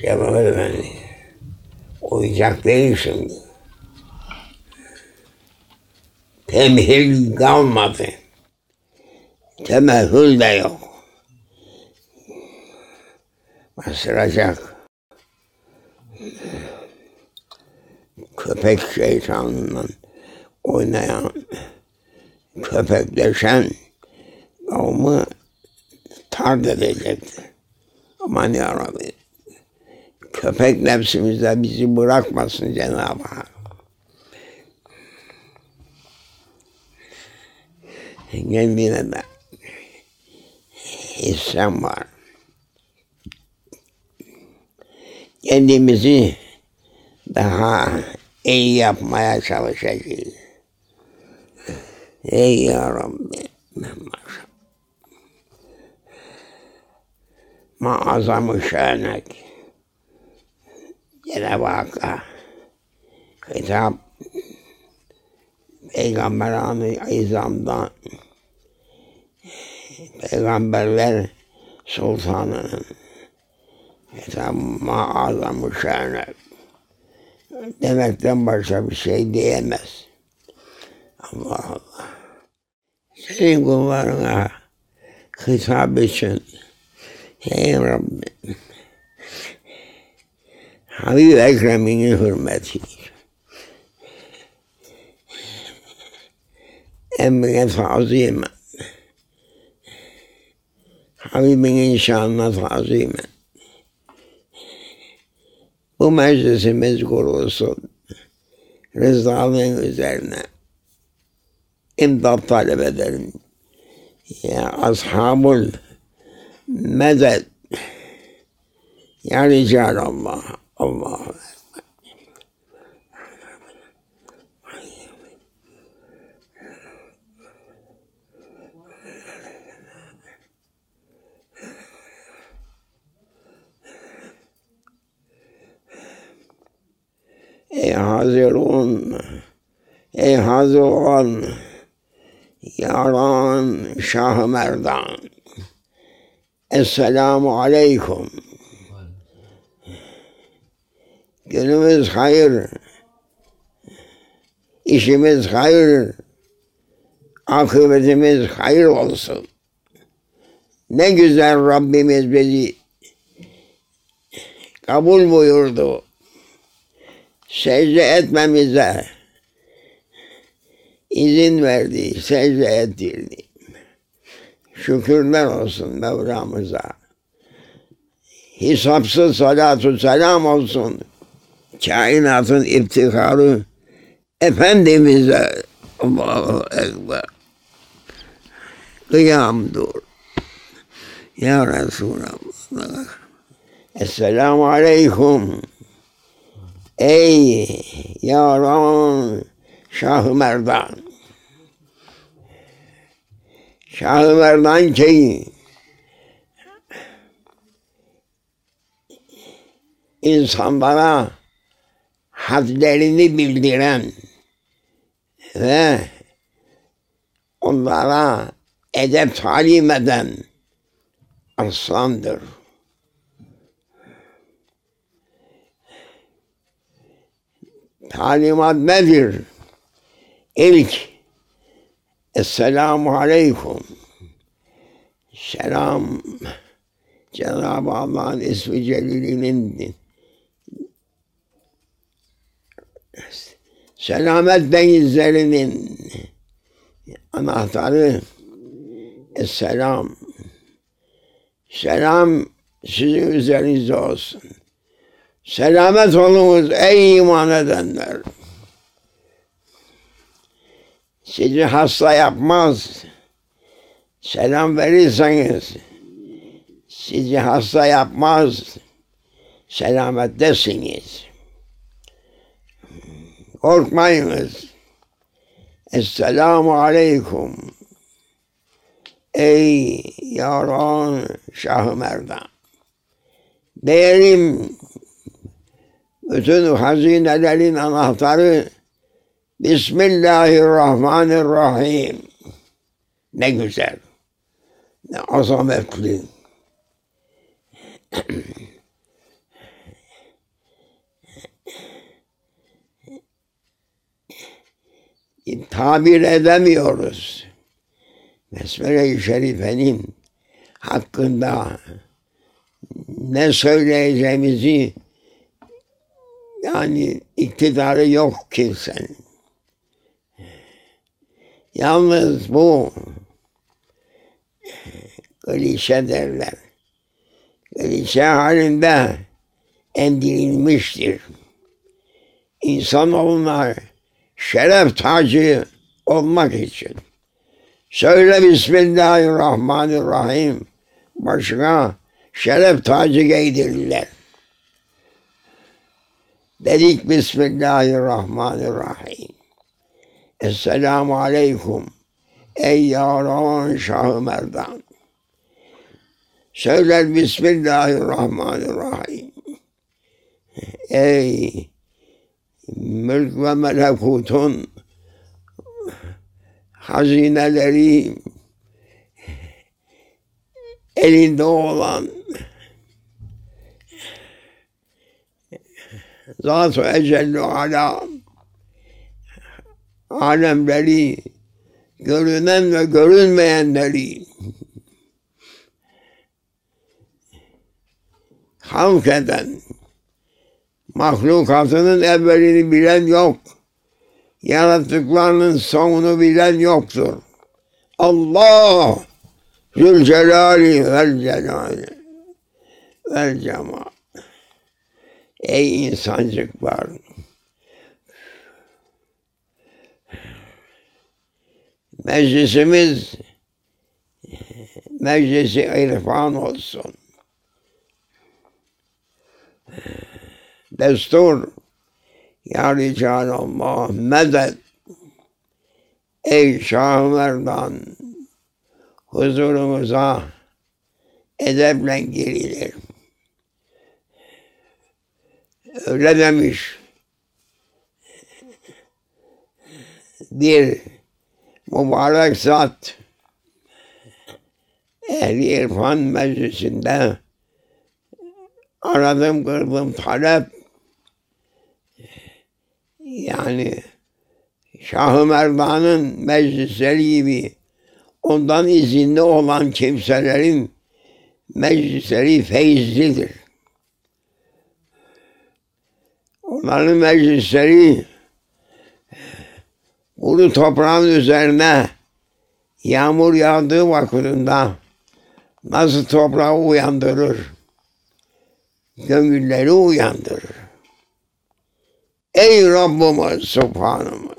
Cemal Efendi. Oyuncak değil şimdi. Temhil kalmadı. Temehül de yok. Basıracak. Köpek şeytanından oynayan, köpekleşen kavmi tard edecekti. Aman ya Rabbi. Köpek nefsimizde bizi bırakmasın Cenab-ı Hak. Kendine de hissem var. Kendimizi daha iyi yapmaya çalışacağız. Ey ya Rabbi. Muazzam-ı şanek. Cenab-ı Hakk'a hitap Peygamber-i İzam'dan Peygamberler Sultanı'nın hitabı muazzam-ı şanek demekten başka bir şey diyemez. Allah Allah. Senin kullarına hitap için Ey Rabbim Habib Ekrem'in hürmeti emrine tazimen Habibinin şanına tazimen bu meclisimiz kurulsun. Rızalığın üzerine. İmdat talep ederim. Ya ashabul medet ya rical Allah Allah Ey hazirun, ey hazır olan, yaran Şah Merdan. Esselamu Aleyküm. Günümüz hayır, işimiz hayır, akıbetimiz hayır olsun. Ne güzel Rabbimiz bizi kabul buyurdu. Secde etmemize izin verdi, secde ettirdi. Şükürler olsun Mevlamıza. Hesapsız salatu selam olsun. Kainatın iftiharı Efendimiz'e Allahu Ekber. Kıyam dur. Ya Resulallah. Esselamu Aleyküm. Ey yaran Şah-ı Merdan. Şah-ı Merdan ki insanlara hadlerini bildiren ve onlara edep talim eden aslandır. Talimat nedir? İlk Esselamu Aleyküm. Selam Cenab-ı Allah'ın ismi celilinin selamet denizlerinin anahtarı Esselam. Selam sizin üzerinizde olsun. Selamet olunuz ey iman edenler. Sizi hasta yapmaz. Selam verirseniz sizi hasta yapmaz. Selamettesiniz. Korkmayınız. Esselamu Aleyküm. Ey yaran Şah-ı Merdan. Benim bütün hazinelerin anahtarı Bismillahirrahmanirrahim. Ne güzel. Ne azametli. tabir edemiyoruz. Besmele-i Şerife'nin hakkında ne söyleyeceğimizi yani iktidarı yok kimsenin. Yalnız bu klişe derler. Klişe halinde endirilmiştir. İnsanoğluna şeref tacı olmak için. Söyle Bismillahirrahmanirrahim. Başına şeref tacı giydirirler. Dedik Bismillahirrahmanirrahim. Esselamu Aleyküm. Ey yaran Şah-ı Merdan. Söyler Bismillahirrahmanirrahim. Ey mülk ve melekutun hazineleri elinde olan Zat-ı Ecellü Ala alemleri görünen ve görünmeyenleri halk eden mahlukatının evvelini bilen yok. Yarattıklarının sonunu bilen yoktur. Allah Zülcelali vel celali vel cemal. Ey insancıklar! Meclisimiz meclisi irfan olsun. Destur Ya Ricalallah medet Ey Şah Merdan huzurumuza edeple girilir. Öyle demiş. Bir mübarek zat ehli irfan meclisinde aradım kırdım talep yani Şah-ı Merdan'ın meclisleri gibi ondan izinli olan kimselerin meclisleri feyizlidir. Onların meclisleri kuru toprağın üzerine yağmur yağdığı vakitinde nasıl toprağı uyandırır, gönülleri uyandırır. Ey Rabbimiz Subhanımız!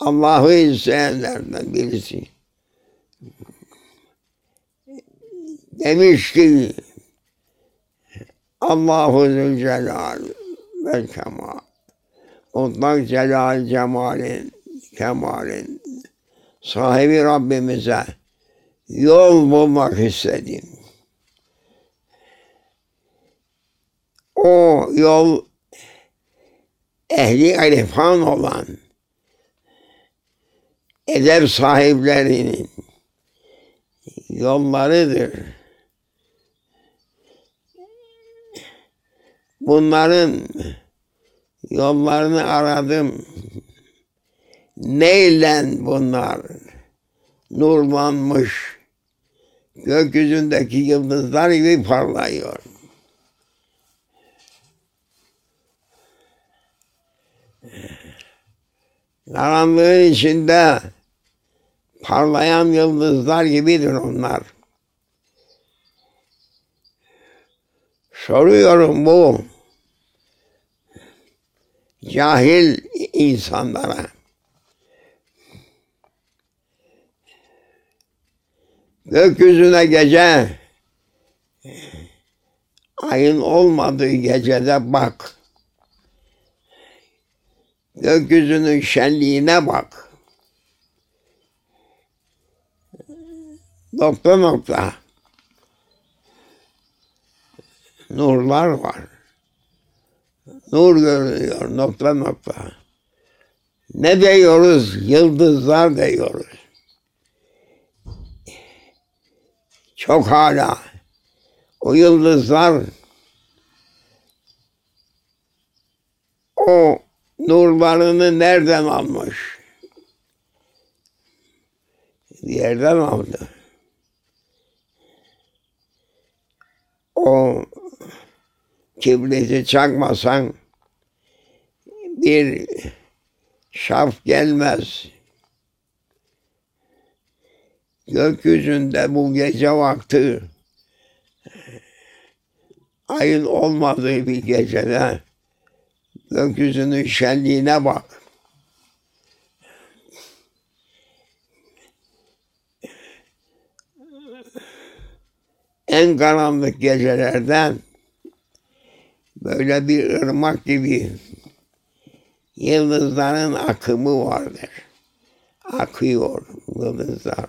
Allah'ı izleyenlerden birisi demiş ki Allahu Zülcelal ve Kemal mutlak celal cemalin kemalin sahibi Rabbimize yol bulmak istedim. O yol ehli irfan olan edep sahiplerinin yollarıdır. Bunların yollarını aradım. Neyle bunlar nurlanmış, gökyüzündeki yıldızlar gibi parlıyor. Karanlığın içinde parlayan yıldızlar gibidir onlar. Soruyorum bu cahil insanlara. Gökyüzüne gece ayın olmadığı gecede bak. Gökyüzünün şenliğine bak. Nokta nokta. Nurlar var. Nur görünüyor nokta nokta. Ne diyoruz? Yıldızlar diyoruz. Çok hala. O yıldızlar o nurlarını nereden almış? Yerden aldı. O kibriti çakmasan bir şaf gelmez. Gökyüzünde bu gece vakti ayın olmadığı bir gecede gökyüzünün şenliğine bak. En karanlık gecelerden böyle bir ırmak gibi yıldızların akımı vardır. Akıyor yıldızlar.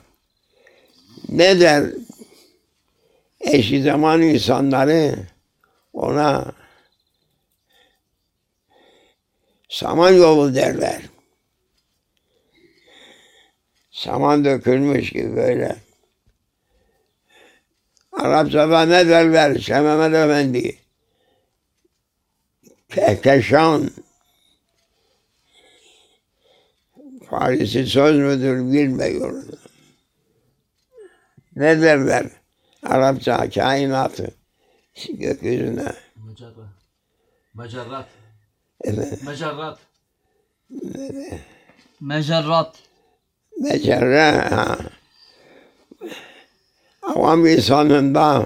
Ne der eşi zaman insanları ona saman yolu derler. Saman dökülmüş gibi böyle. Arapçada ne derler Şeh Mehmet Efendi? Kehkeşan. Farisi söz müdür bilmiyorum. Ne derler? Arapça kainatı gökyüzüne. Mecarrat. Evet. Mecarrat. Mecarrat. Mecere ha. Avam insanında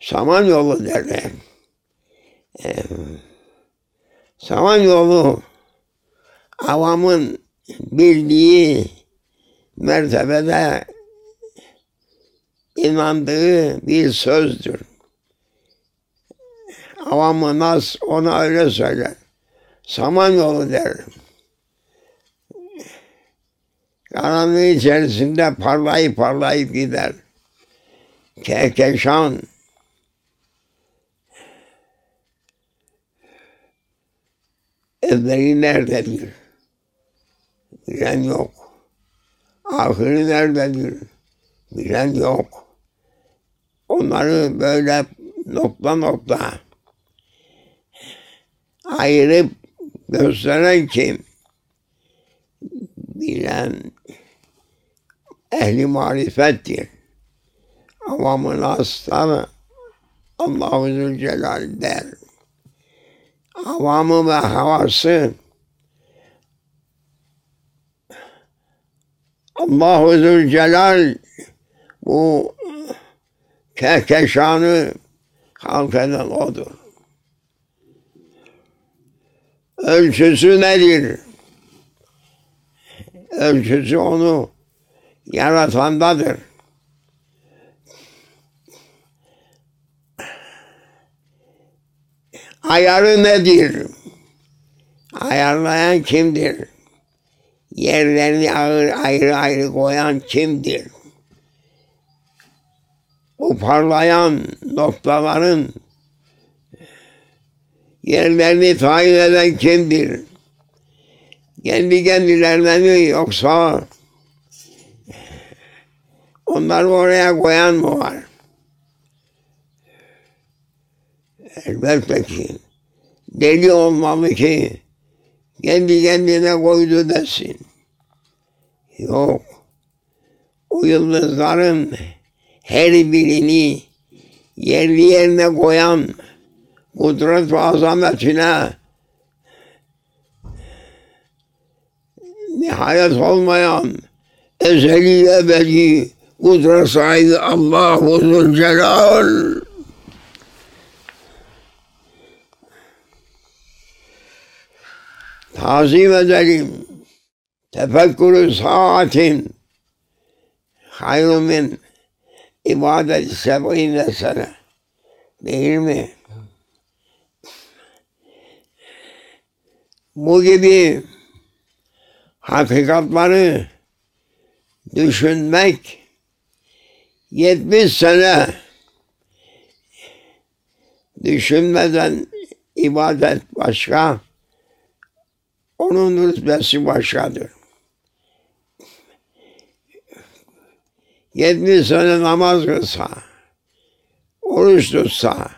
saman yolu derler. Ee, saman yolu avamın bildiği mertebede inandığı bir sözdür. Avamı nas ona öyle söyler. Saman yolu der. Karanlığı içerisinde parlayıp parlayıp gider. Kehkeşan. Evveli nerededir? Bilen yok. Ahiri nerededir? Bilen yok. Onları böyle nokta nokta ayırıp gösteren kim? Bilen ehli marifettir. Avamın aslanı Allah-u Zülcelal der. Avamı ve havası Allah-u Zülcelal bu kehkeşanı halk eden odur. Ölçüsü nedir? Ölçüsü onu yaratandadır. Ayarı nedir? Ayarlayan kimdir? Yerlerini ağır, ayrı ayrı koyan kimdir? Bu parlayan noktaların yerlerini tayin eden kimdir? Kendi kendilerine mi yoksa onları oraya koyan mı var? Elbette ki deli olmalı ki kendi kendine koydu desin. Yok. O yıldızların her birini yerli yerine koyan kudret ve azametine nihayet olmayan ezeli ebedi kudret sahibi Allahu Zülcelal. Tazim edelim. Tefekkürü saatin hayrı min ibadet seb'ine sene. Değil mi? Bu gibi hakikatları düşünmek 70 sene düşünmeden ibadet başka, onun rütbesi başkadır. 70 sene namaz kılsa, oruç tutsa,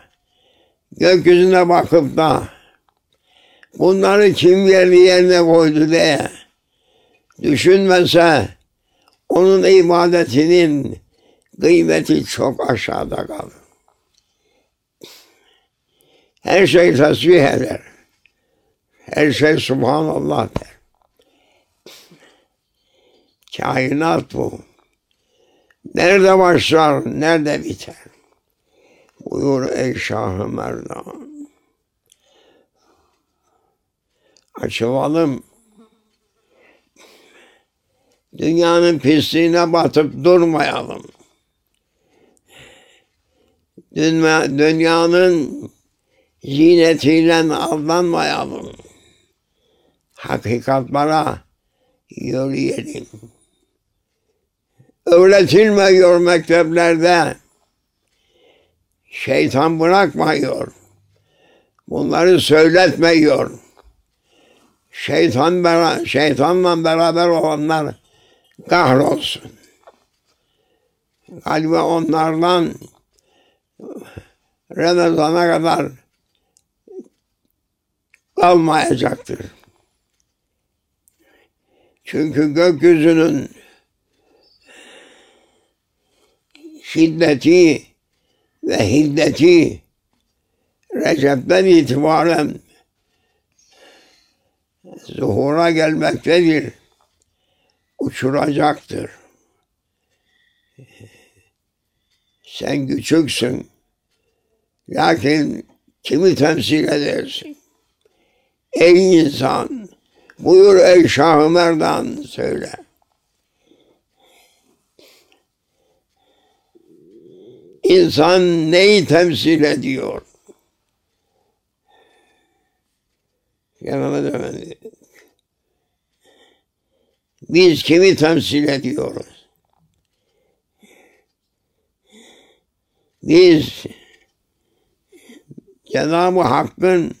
gökyüzüne bakıp da bunları kim yerli yerine koydu diye düşünmese onun ibadetinin kıymeti çok aşağıda kalır. Her şey tesbih eder. Her şey Subhanallah der. Kainat bu. Nerede başlar, nerede biter? Buyur ey Şah-ı Merdan. Açılalım. Dünyanın pisliğine batıp durmayalım. Dünya, dünyanın zinetiyle aldanmayalım. Hakikatlara yürüyelim. Öğretilmiyor mekteplerde. Şeytan bırakmıyor. Bunları söyletmiyor. Şeytan şeytanla beraber olanlar kahrolsun. Galiba onlardan Ramazan'a kadar kalmayacaktır. Çünkü gökyüzünün şiddeti ve hiddeti Recep'ten itibaren zuhura gelmektedir. Uçuracaktır. Sen küçüksün. Lakin kimi temsil edersin? Ey insan, buyur ey Şah-ı Merdan söyle. İnsan neyi temsil ediyor? Yanıma Efendi. Biz kimi temsil ediyoruz? Biz Cenab-ı Hakk'ın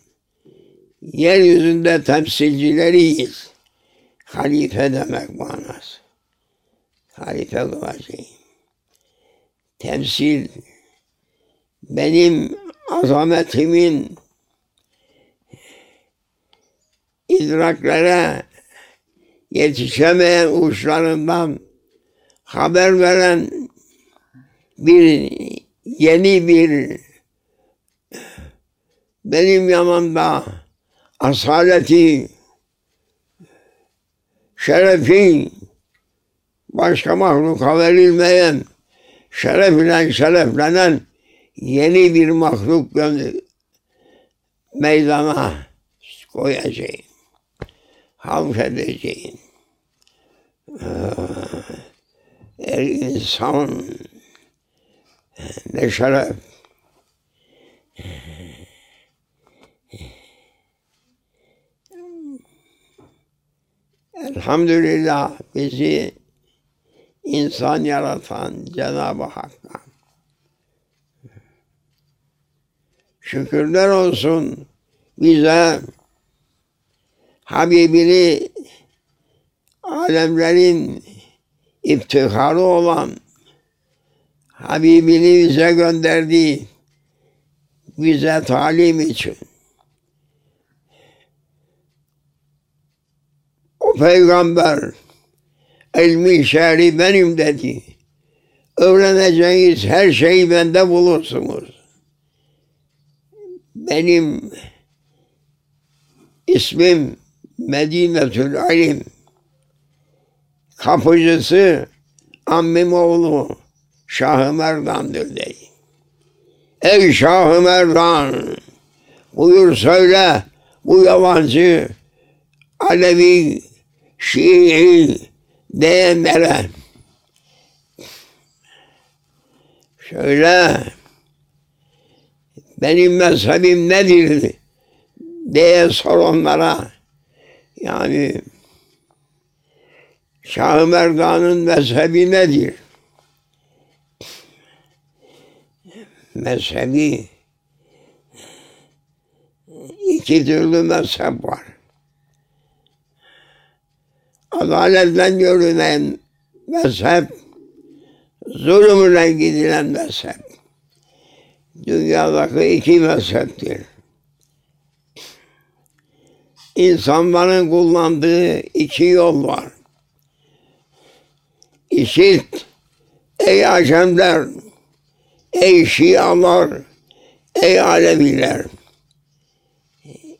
yeryüzünde temsilcileriyiz. Halife demek manası. Halife kılacağım. Temsil benim azametimin idraklere yetişemeyen uçlarından haber veren bir yeni bir benim yanımda asaleti, şerefi başka mahluka verilmeyen şeref ile şereflenen yeni bir mahluk meydana koyacağım. Halk edeceğim. Her insan ne şeref Elhamdülillah bizi insan yaratan Cenab-ı Hakk'a şükürler olsun bize Habibini alemlerin iftiharı olan Habibini bize gönderdiği bize talim için o peygamber ilmi şer'i benim dedi. Öğreneceğiniz her şeyi bende bulursunuz. Benim ismim Medinetül İlim. Kapıcısı ammim oğlu Şah-ı Merdan'dır dedi. Ey Şah-ı Merdan! Buyur söyle bu yabancı Alevi, Şii diyenlere şöyle benim mezhebim nedir diye sor onlara. Yani Şah-ı Merdan'ın mezhebi nedir? Mezhebi iki türlü mezhep var. Adaletten görünen mezhep, zulümle gidilen mezhep. Dünyadaki iki mezheptir. İnsanların kullandığı iki yol var. İşit, ey Acemler, ey Şialar, ey Aleviler.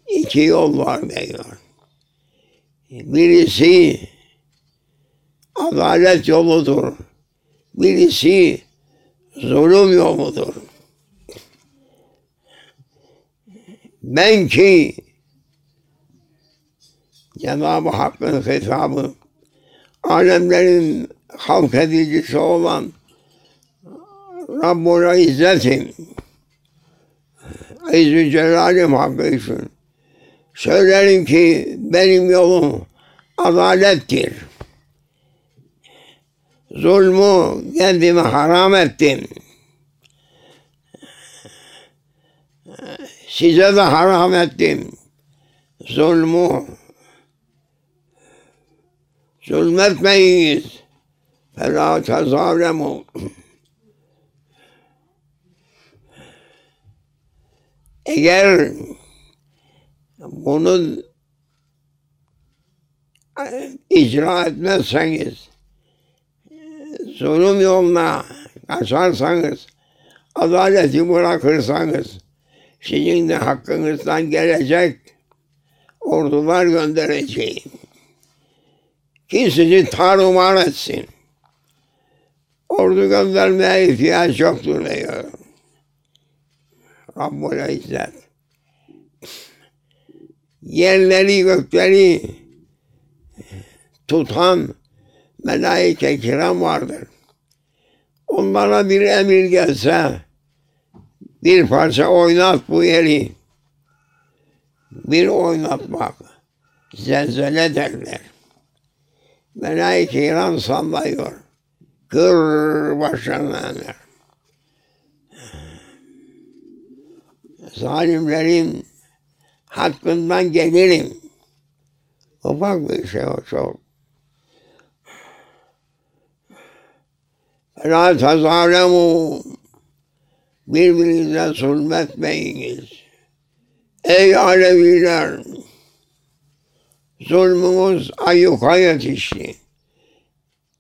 İki yol var diyor. Birisi adalet yoludur. Birisi zulüm yoludur. Ben ki Cenab-ı Hakk'ın hitabı alemlerin halk edicisi olan Rabbul İzzet'im İzzü Celalim hakkı için söylerim ki benim yolum adalettir. Zulmü kendime haram ettim. Size de haram ettim. Zulmü zulmetmeyiniz. Fela tezalemu. Eğer bunu icra etmezseniz, zulüm yoluna kaçarsanız, adaleti bırakırsanız, sizin de hakkınızdan gelecek ordular göndereceğim. Ki sizi tarumar etsin. Ordu göndermeye ihtiyaç yoktur diyor. Rabbul İzzet. Yerleri gökleri tutan melaike kiram vardır. Onlara bir emir gelse bir parça oynat bu yeri. Bir oynatmak. Zelzele derler. Melaike kiram sallıyor. Kır başlarına iner. Zalimlerin hakkından gelirim. Ufak bir şey o çok. La tezalemu birbirinize zulmetmeyiniz. Ey Aleviler! Zulmünüz ayyuka yetişti.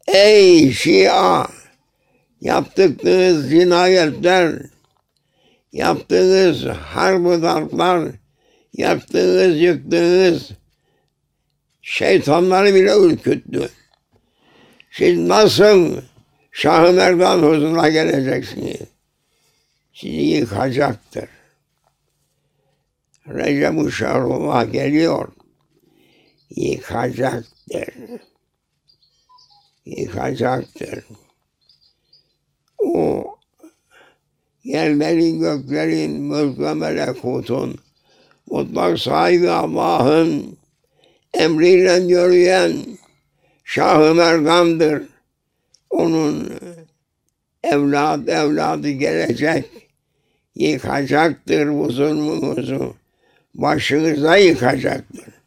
Ey Şia! Yaptıklarınız cinayetler, yaptığınız harbi darplar, yaptığınız yıktığınız şeytanları bile ürküttü. Siz nasıl Şah-ı Merdan huzuruna geleceksiniz? Sizi yıkacaktır. Recep-i Şahrullah geliyor. Yıkacaktır. Yıkacaktır. O yerlerin göklerin mülk melekutun mutlak sahibi Allah'ın emriyle yürüyen Şah-ı Merdan'dır. Onun evlad evladı gelecek, yıkacaktır zulmümüzü, başınıza yıkacaktır.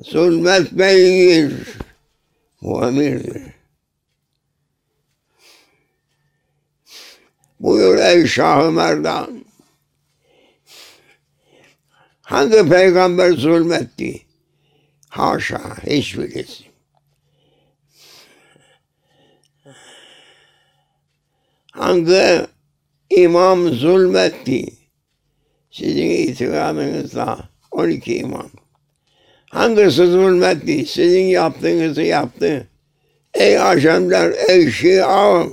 Zulmetmeyiz, bu emirdir. Buyur ey Şah-ı Merdan. Hangi peygamber zulmetti? Haşa, hiçbirisi. Hangi imam zulmetti? Sizin itikadınızda 12 imam. Hangisi zulmetti? Sizin yaptığınızı yaptı. Ey Acemler, ey Şia,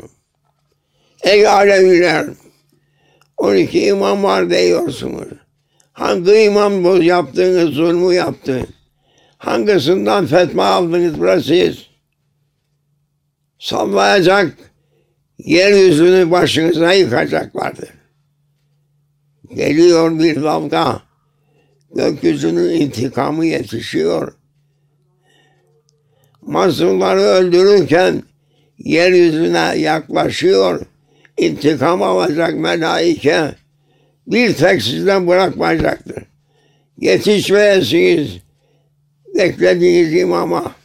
ey Aleviler. 12 imam var diyorsunuz. Hangi imam bu yaptığınız zulmü yaptı? Hangisinden fetva aldınız burası? Sallayacak, yeryüzünü başınıza yıkacaklardır. Geliyor bir dalga, gökyüzünün intikamı yetişiyor. Mazlumları öldürürken yeryüzüne yaklaşıyor, intikam alacak melaike bir tek sizden bırakmayacaktır. Yetişmeyesiniz beklediğiniz imama.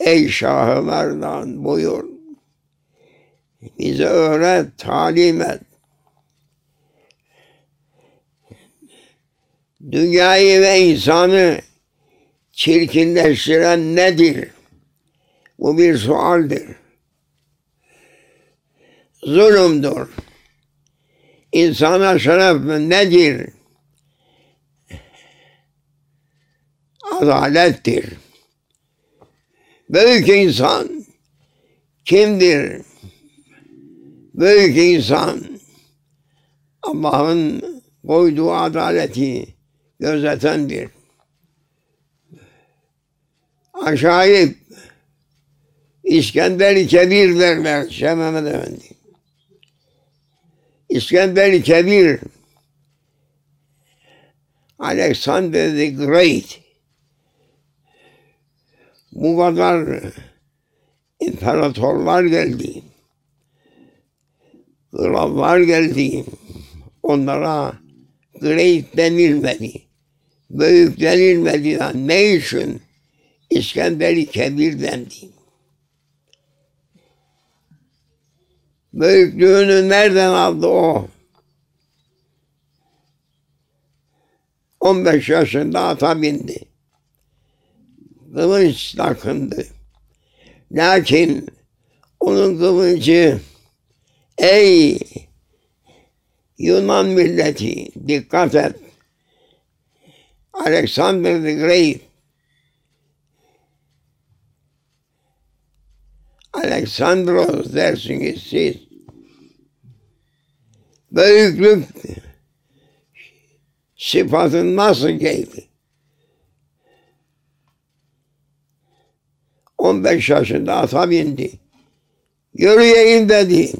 Ey şahılardan buyur. Bize öğret, talim et. Dünyayı ve insanı çirkinleştiren nedir? Bu bir sualdir. Zulümdür. İnsana şeref nedir? Adalettir. Büyük insan kimdir? Büyük insan Allah'ın koyduğu adaleti gözetendir. Aşağıyı İskender-i Kebir derler Şeyh Efendi. İskender-i Kebir Alexander the Great bu kadar imparatorlar geldi. Krallar geldi. Onlara great denilmedi. Büyük denilmedi. Ne için? İskender-i Kebir dendi. Büyüklüğünü nereden aldı o? 15 yaşında ata bindi. Kılıç takındı. Lakin onun kılıcı ey Yunan milleti dikkat et. Alexander the Great Alexandros dersiniz siz. Büyüklük sıfatı nasıl geldi? 15 yaşında ata bindi. Yürüyeyim dedi.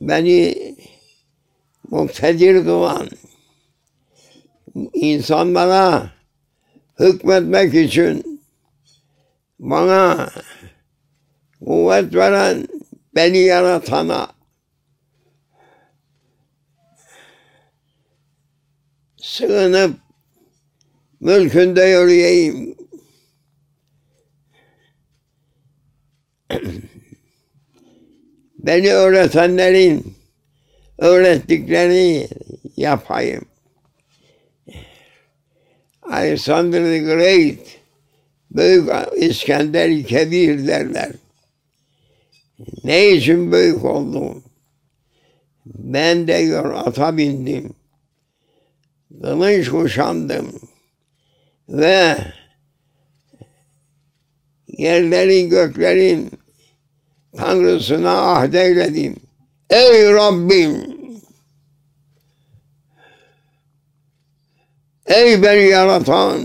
Beni muktedir kılan insanlara hükmetmek için bana kuvvet veren beni yaratana sığınıp mülkünde yürüyeyim. Beni öğretenlerin öğrettiklerini yapayım. Alexander the Great, Büyük İskender Kebir derler. Ne için büyük oldum? Ben de diyor ata bindim. Kılıç kuşandım. Ve yerlerin göklerin Tanrısına ahd eyledim. Ey Rabbim! Ey beni yaratan!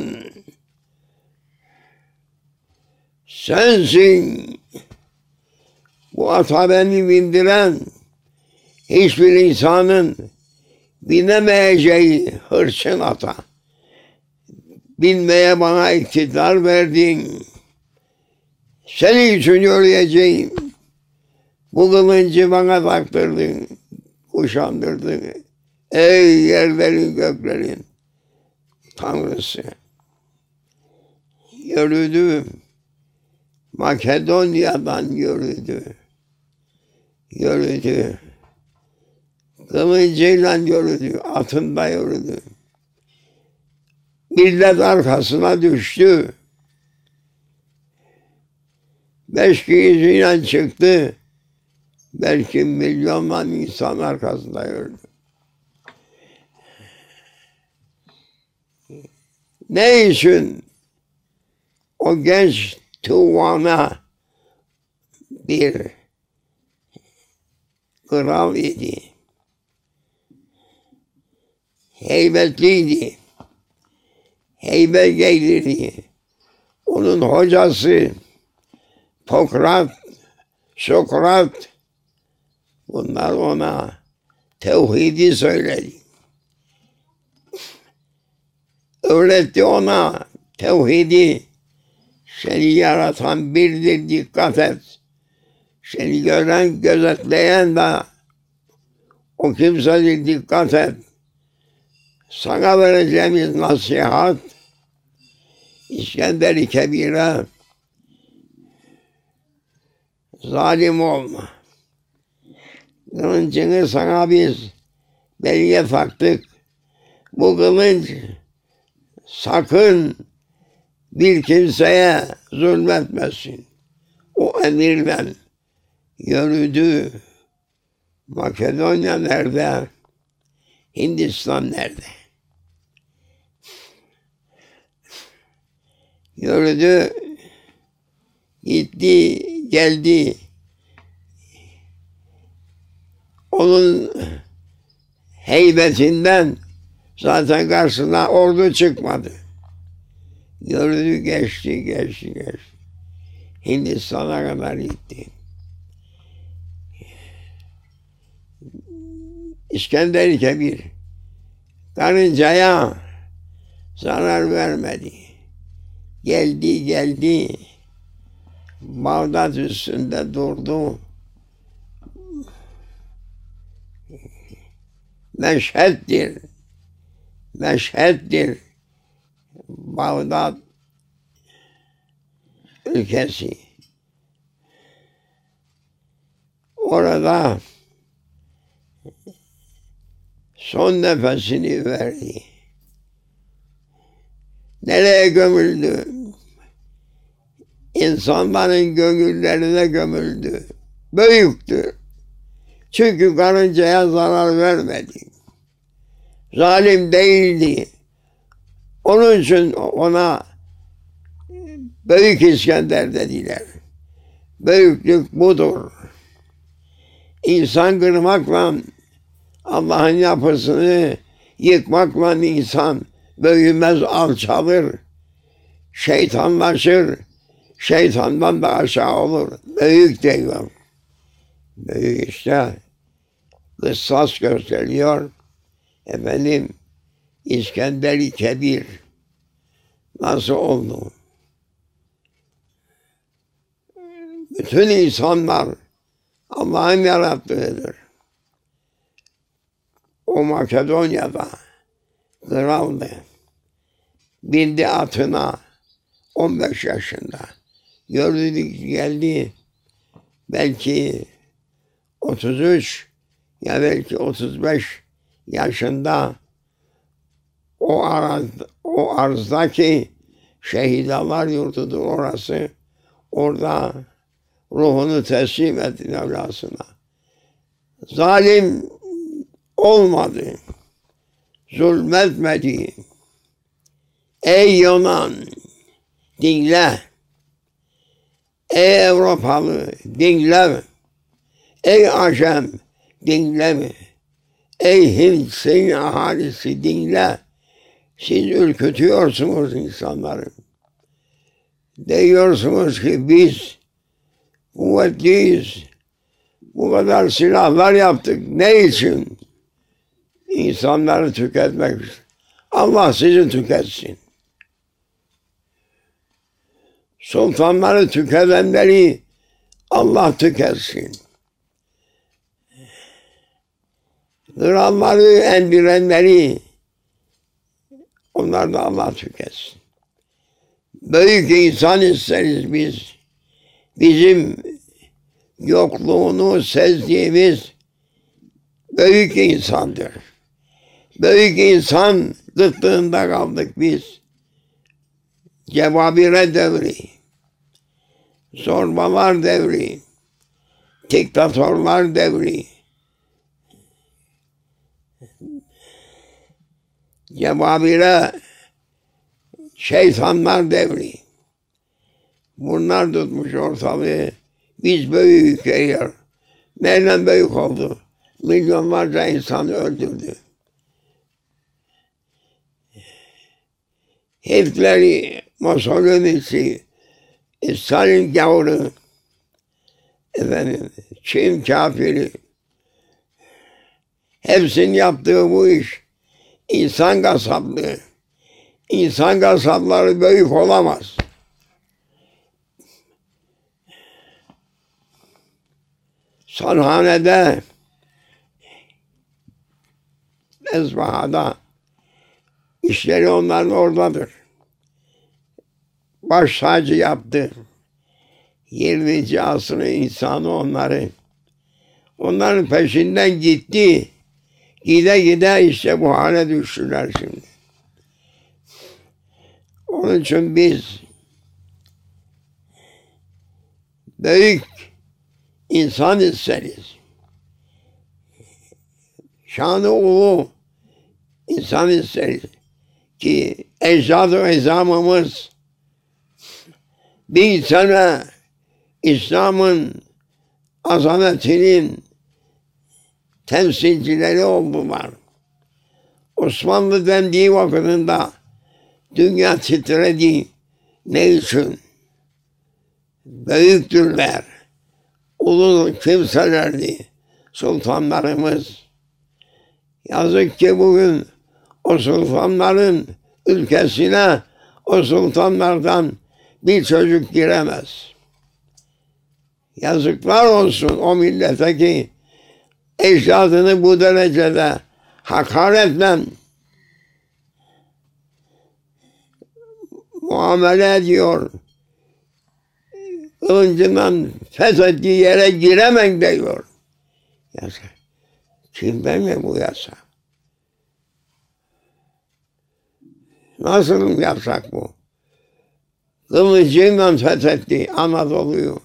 Sensin! Bu ata beni bindiren hiçbir insanın binemeyeceği hırçın ata. Binmeye bana iktidar verdin. Senin için yürüyeceğim. Bu kılıncı bana taktırdın, kuşandırdın. Ey yerlerin göklerin Tanrısı. Yürüdüm. Makedonya'dan yürüdü. Yürüdü. Kılıcıyla yürüdü, atında yürüdü. Millet arkasına düştü. Beş kişiyle çıktı. Belki milyonlar insan arkasında yürüdü. Ne için o genç tuvana bir kral idi. Heybetliydi. Heybet gelirdi. Onun hocası Pokrat, Sokrat bunlar ona tevhidi söyledi. Öğretti ona tevhidi. Seni yaratan birdir dikkat et. Seni gören gözetleyen de o kimsedir dikkat et. Sana vereceğimiz nasihat İskender-i Kebir'e zalim olma. Kılıncını sana biz belge taktık. Bu kılıç sakın bir kimseye zulmetmesin. O emirle yürüdü. Makedonya nerede? Hindistan nerede? Yürüdü, gitti, geldi. Onun heybetinden zaten karşısına ordu çıkmadı. Yürüdü, geçti, geçti, geçti. Hindistan'a kadar gitti. İskender Kebir karıncaya zarar vermedi. Geldi geldi Bağdat üstünde durdu. Meşheddir. Meşheddir. Bağdat ülkesi. Orada son nefesini verdi. Nereye gömüldü? İnsanların gönüllerine gömüldü. Büyüktü. Çünkü karıncaya zarar vermedi. Zalim değildi. Onun için ona Büyük İskender dediler. Büyüklük budur. İnsan kırmakla Allah'ın yapısını yıkmakla insan büyümez, alçalır. Şeytanlaşır. Şeytandan da aşağı olur. Büyük diyor. Büyük işte kıssas gösteriyor. Efendim İskender-i Kebir nasıl oldu? Bütün insanlar Allah'ın yarattığıdır. O Makedonya'da kraldı. Bindi atına 15 yaşında. Gördü geldi belki 33 ya belki 35 yaşında o arz, o arzdaki şehidalar yurdudur orası. Orada ruhunu teslim etti Mevlasına. Zalim olmadı. Zulmetmedi. Ey Yunan dinle. Ey Avrupalı dinle. Ey Acem dinle. Ey Hint'in ahalisi dinle. Siz ürkütüyorsunuz insanları. Diyorsunuz ki biz kuvvetliyiz. Bu kadar silahlar yaptık. Ne için? İnsanları tüketmek için. Allah sizi tüketsin. Sultanları tüketenleri Allah tüketsin. Kralları endirenleri onlar da Allah tüketsin. Büyük insan isteriz biz. Bizim yokluğunu sezdiğimiz büyük insandır. Büyük insan kıtlığında kaldık biz. Cevabire devri, zorbalar devri, diktatörler devri, cevabire şeytanlar devri. Bunlar tutmuş ortalığı. Biz büyük eğer. Neyle büyük oldu? Milyonlarca insanı öldürdü. Hitler'i, Mussolini'si, Stalin gavuru, efendim, Çin kafiri, hepsinin yaptığı bu iş insan kasaplığı. İnsan kasapları büyük olamaz. Sanhanede, Ezbaha'da işleri onların oradadır. Baş tacı yaptı. 20. asrın insanı onları. Onların peşinden gitti. Gide gide işte bu hale düştüler şimdi. Onun için biz büyük insan isteriz. Şanı ulu insan isteriz. Ki ecdad-ı ezamımız bir sene İslam'ın azametinin temsilcileri oldular. Osmanlı dendiği vakitinde dünya titredi. Ne için? Büyüktürler. Ulu kimselerdi. Sultanlarımız. Yazık ki bugün o sultanların ülkesine o sultanlardan bir çocuk giremez. Yazıklar olsun o millete ki ecdadını bu derecede hakaretle muamele ediyor. Kılıncından fethettiği yere giremen diyor. Yasa. Kimde mi bu yasa? Nasıl yasak bu? Kılıcıyla fethetti Anadolu'yu.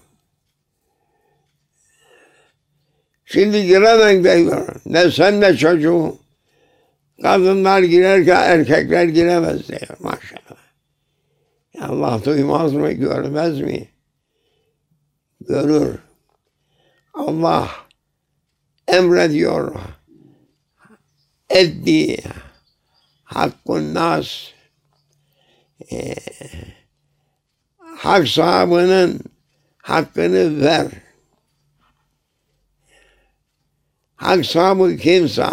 Şimdi giremen diyor. Ne sen ne çocuğu. Kadınlar girerken erkekler giremez diyor maşallah. Allah duymaz mı, görmez mi? Görür. Allah emrediyor. Eddi hakkun nas ee, hak sahibinin hakkını ver. Hak sahibi kimse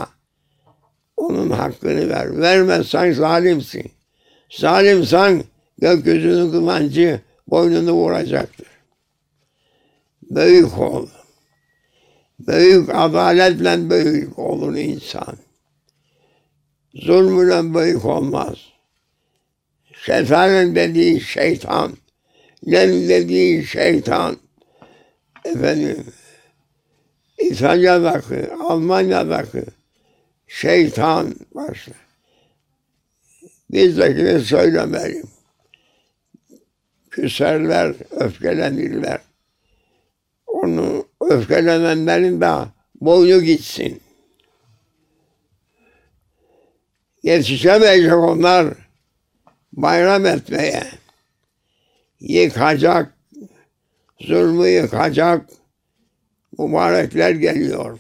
onun hakkını ver. Vermezsen zalimsin. Zalimsen gökyüzünün kıvancı boynunu vuracaktır. Büyük ol. Büyük adaletle büyük olur insan. Zulmüyle büyük olmaz. Şeytanın dediği şeytan. Len dediği şeytan. Efendim, İtalya'daki, Almanya'daki şeytan başlar. Bizdekini söylemeliyim. Küserler, öfkelenirler. Onu öfkelenenlerin de boynu gitsin. Yetişemeyecek onlar bayram etmeye. Yıkacak, zulmü yıkacak, mübarekler geliyor.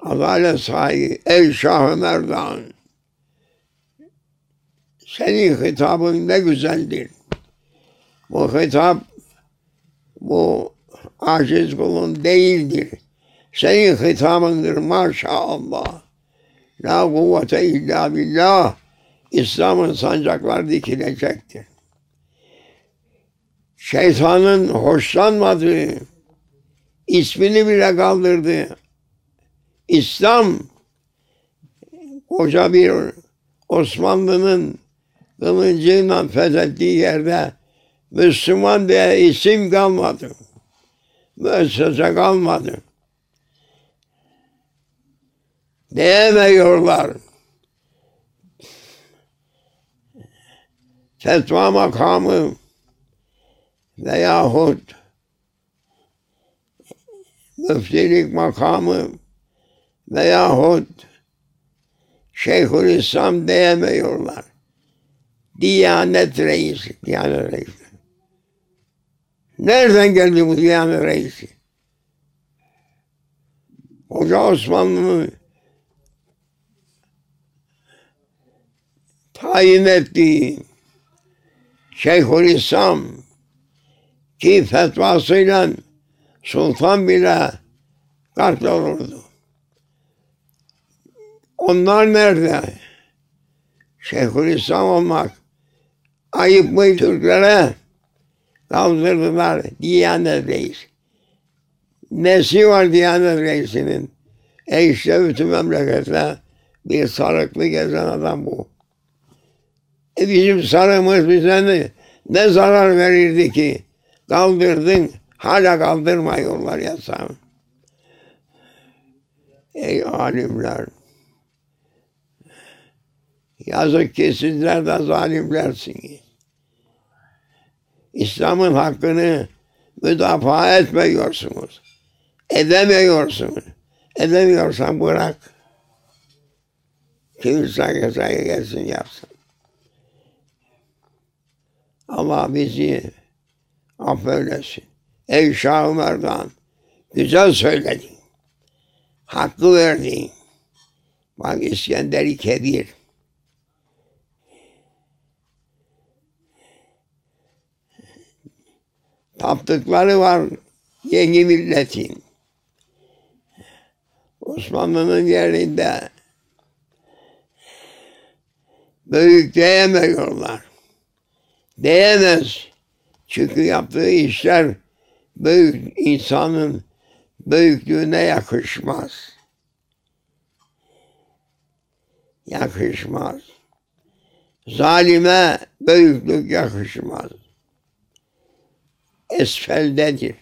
Adalet sahibi ey Şah-ı Merdan. Senin hitabın ne güzeldir. Bu hitap bu aciz kulun değildir. Senin hitabındır maşallah. La kuvvete illa billah. İslam'ın sancaklar dikilecektir. Şeytanın hoşlanmadığı, ismini bile kaldırdı. İslam koca bir Osmanlı'nın kılıncıyla fethettiği yerde Müslüman diye isim kalmadı. Müessese kalmadı. Diyemiyorlar. Fetva makamı veyahut müftilik makamı veyahut Şeyhülislam diyemiyorlar. Diyanet reisi, Diyanet reisi. Nereden geldi bu Diyanet reisi? Hoca Osmanlı'nın tayin ettiği Şeyhülislam ki fetvasıyla sultan bile katil olurdu. Onlar nerede? Şeyhülislam olmak ayıp mı Türklere? Kaldırdılar Diyanet Reis. Nesi var Diyanet Reisi'nin? E işte bütün memlekette bir sarıklı gezen adam bu. E bizim sarığımız bize ne, ne zarar verirdi ki? Kaldırdın, hala kaldırmıyorlar yasağı. Ey alimler! Yazık ki sizler de zalimlersiniz. İslam'ın hakkını müdafaa etmiyorsunuz. Edemiyorsunuz. Edemiyorsan bırak. Kim sayı gelsin yapsın. Allah bizi affeylesin. Ey Şah Merdan, güzel söyledin. Hakkı verdin. Bak İskender-i Kebir. Taptıkları var yeni milletin. Osmanlı'nın yerinde büyük diyemiyorlar. Diyemez. Çünkü yaptığı işler büyük insanın büyüklüğüne yakışmaz. Yakışmaz. Zalime büyüklük yakışmaz. Esfeldedir.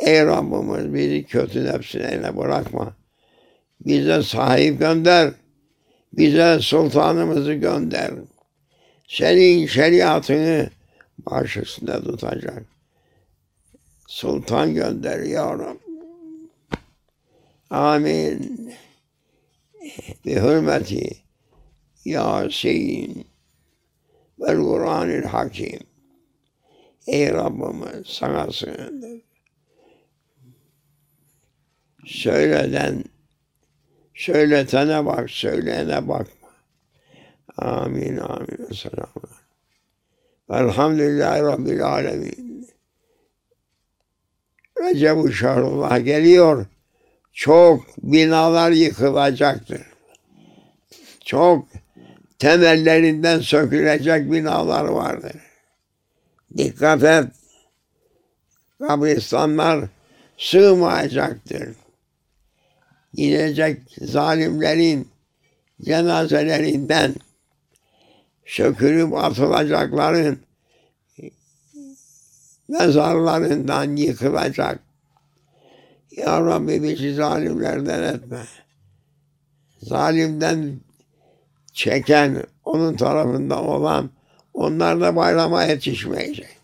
Ey Rabbimiz bizi kötü nefsine bırakma. Bize sahip gönder. Bize sultanımızı gönder. Senin şeriatını baş üstünde tutacak. Sultan gönder ya Rabbi. Amin. Bi hürmeti Yasin vel Kur'anil Hakim. Ey Rabbimiz sana sığındık. Söyleden, söyletene bak, söyleyene bakma. Amin, amin. Selamun Velhamdülillahi Rabbil Alemin. Recep-i Şahrullah geliyor. Çok binalar yıkılacaktır. Çok temellerinden sökülecek binalar vardır. Dikkat et. Kabristanlar sığmayacaktır. Gidecek zalimlerin cenazelerinden sökülüp atılacakların mezarlarından yıkılacak. Ya Rabbi bizi zalimlerden etme. Zalimden çeken, onun tarafında olan onlar da bayrama yetişmeyecek.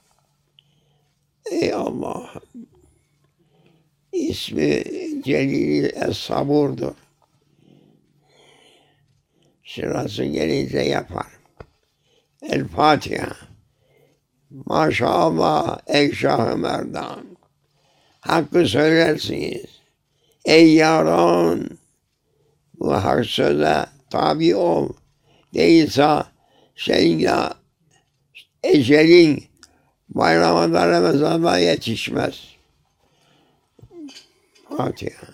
Ey Allah! İsmi Celil Es-Sabur'dur. Sırası gelince yapar. El Fatiha. Maşallah ey Şah-ı Merdan. Hakkı söylersiniz. Ey yaran. Bu hak söze tabi ol. Değilse senin de ecelin bayrama da Ramazan'da yetişmez. Fatiha.